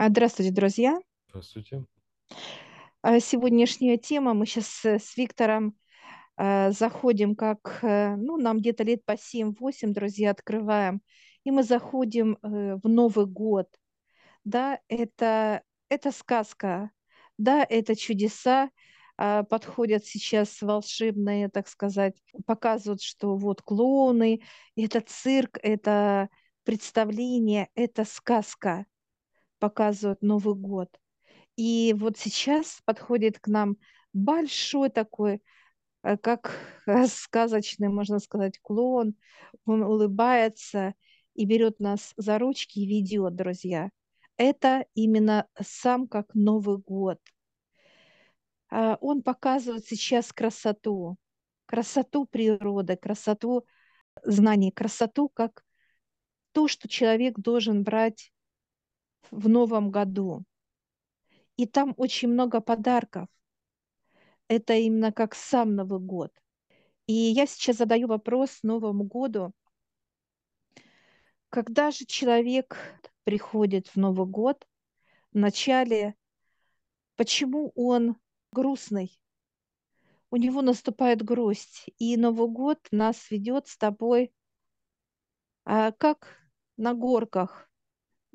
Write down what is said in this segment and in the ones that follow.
А, Здравствуйте, друзья. Здравствуйте. А, Сегодняшняя тема, мы сейчас с Виктором э, заходим, как, э, ну, нам где-то лет по семь-восемь, друзья, открываем, и мы заходим э, в Новый год. Да, это, это сказка, да, это чудеса, а, подходят сейчас волшебные, так сказать, показывают, что вот клоуны, это цирк, это представление, это сказка, показывают Новый год. И вот сейчас подходит к нам большой такой, э, как э, сказочный, можно сказать, клоун. Он улыбается и берет нас за ручки и ведет, друзья. Это именно сам как Новый год. А, Он показывает сейчас красоту, красоту природы, красоту знаний, красоту как то, что человек должен брать в новом году. И там очень много подарков. Это именно как сам Новый год. И я сейчас задаю вопрос Новому году. Когда же человек приходит в Новый год, в начале, почему он грустный? У него наступает грусть. И Новый год нас ведет с тобой а, как на горках.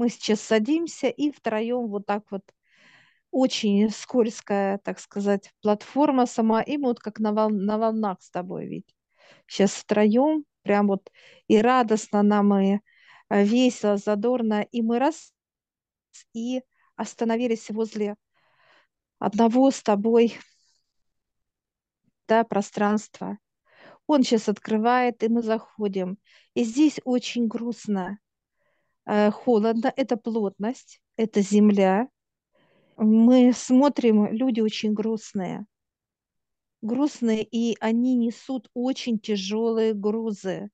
Мы сейчас садимся и втроем вот так вот очень скользкая, так сказать, платформа сама, и мы вот как на, вол- на волнах с тобой ведь. Сейчас втроем, прям вот и радостно нам, и э, весело, задорно, и мы раз и остановились возле одного с тобой, да, пространства. Он сейчас открывает, и мы заходим. И здесь очень грустно, холодно, это плотность, это земля. Мы смотрим, люди очень грустные. Грустные, и они несут очень тяжелые грузы.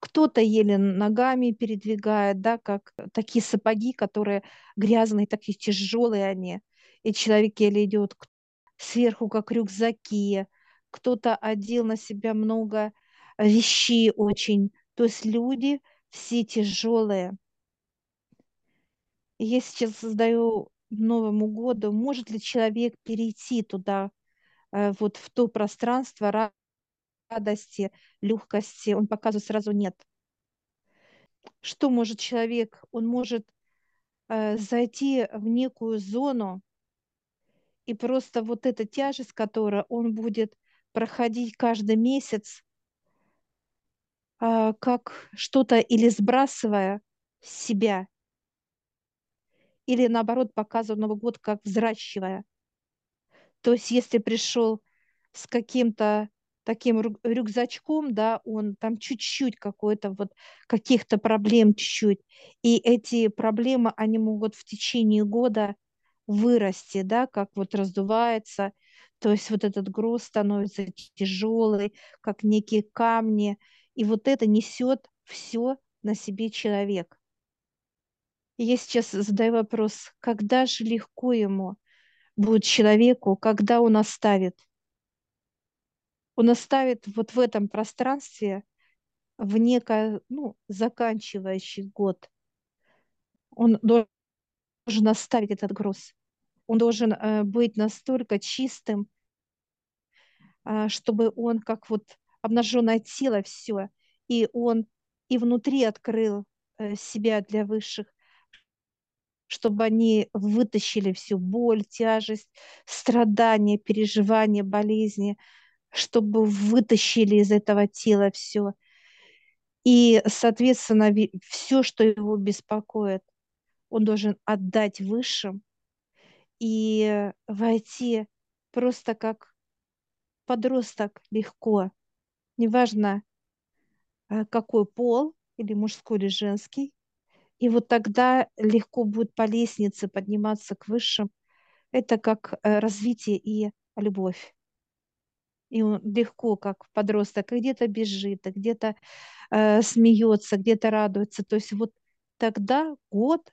Кто-то еле ногами передвигает, да, как такие сапоги, которые грязные, такие тяжелые они. И человек еле идет сверху, как рюкзаки. Кто-то одел на себя много вещей очень. То есть люди все тяжелые. Я сейчас задаю Новому году, может ли человек перейти туда, э, вот в то пространство ра- радости, легкости? Он показывает сразу нет. Что может человек? Он может э, зайти в некую зону, и просто вот эта тяжесть, которую он будет проходить каждый месяц, а, как что-то или сбрасывая себя, или наоборот показывая Новый год, как взращивая. То есть если пришел с каким-то таким рю- рюкзачком, да, он там чуть-чуть какой-то вот каких-то проблем чуть-чуть, и эти проблемы, они могут в течение года вырасти, да, как вот раздувается, то есть вот этот груз становится тяжелый, как некие камни, и вот это несет все на себе человек. И я сейчас задаю вопрос, когда же легко ему будет человеку, когда он оставит? Он оставит вот в этом пространстве, в некое, ну, заканчивающий год. Он должен оставить этот груз. Он должен э, быть настолько чистым, а, чтобы он как вот обнаженное тело все, и он и внутри открыл э, себя для высших, чтобы они вытащили всю боль, тяжесть, страдания, переживания, болезни, чтобы вытащили из этого тела все. И, соответственно, все, что его беспокоит, он должен отдать высшим и войти просто как подросток легко. Неважно, э, какой пол, или мужской, или женский. И вот тогда легко будет по лестнице подниматься к высшим. Это как э, развитие и любовь. И он легко, как подросток, где-то бежит, а где-то э, смеется, где-то радуется. То есть вот тогда год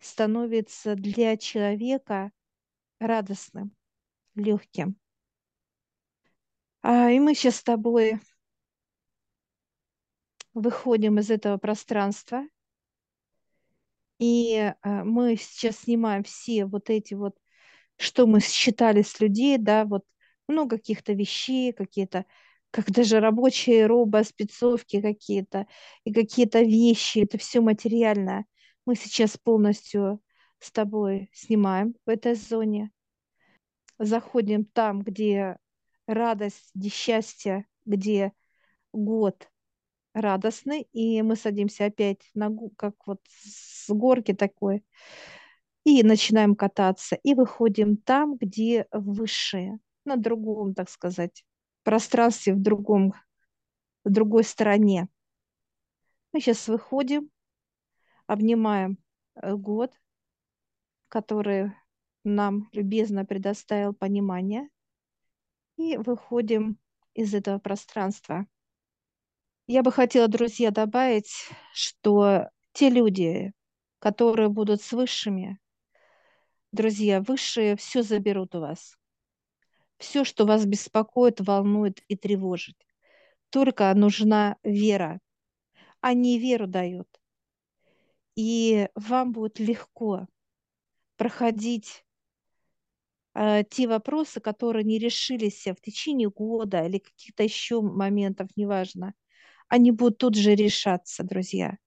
становится для человека радостным, легким. А, и мы сейчас с тобой выходим из этого пространства И э, мы сейчас снимаем все вот эти вот, что мы считали с людей, да, вот много каких-то вещей, какие-то, как даже рабочие робо, спецовки какие-то, и какие-то вещи, это все материальное. Мы сейчас полностью с тобой снимаем в этой зоне, заходим там, где радость, где счастье, где год радостный, и мы садимся опять на, как вот с горки такой, и начинаем кататься, и выходим там, где высшее, на другом, так сказать, пространстве, в другом, в другой стороне. Мы сейчас выходим, обнимаем э, год, который нам любезно предоставил понимание, и выходим из этого пространства. Я бы хотела, друзья, добавить, что те люди, которые будут с высшими, друзья, высшие все заберут у вас. Все, что вас беспокоит, волнует и тревожит. Только нужна вера. Они веру дают. И вам будет легко проходить э, те вопросы, которые не решились в течение года или каких-то еще моментов, неважно. Они будут тут же решаться, друзья.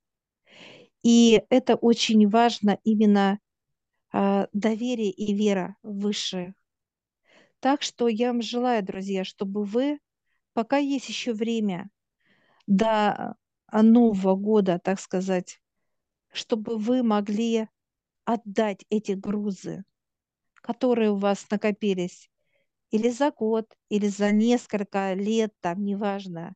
И это очень важно именно э, доверие и вера в высшее. Так что я вам желаю, друзья, чтобы вы, пока есть еще время до а, Нового года, так сказать, чтобы вы могли отдать эти грузы, которые у вас накопились, или за год, или за несколько лет, там, неважно,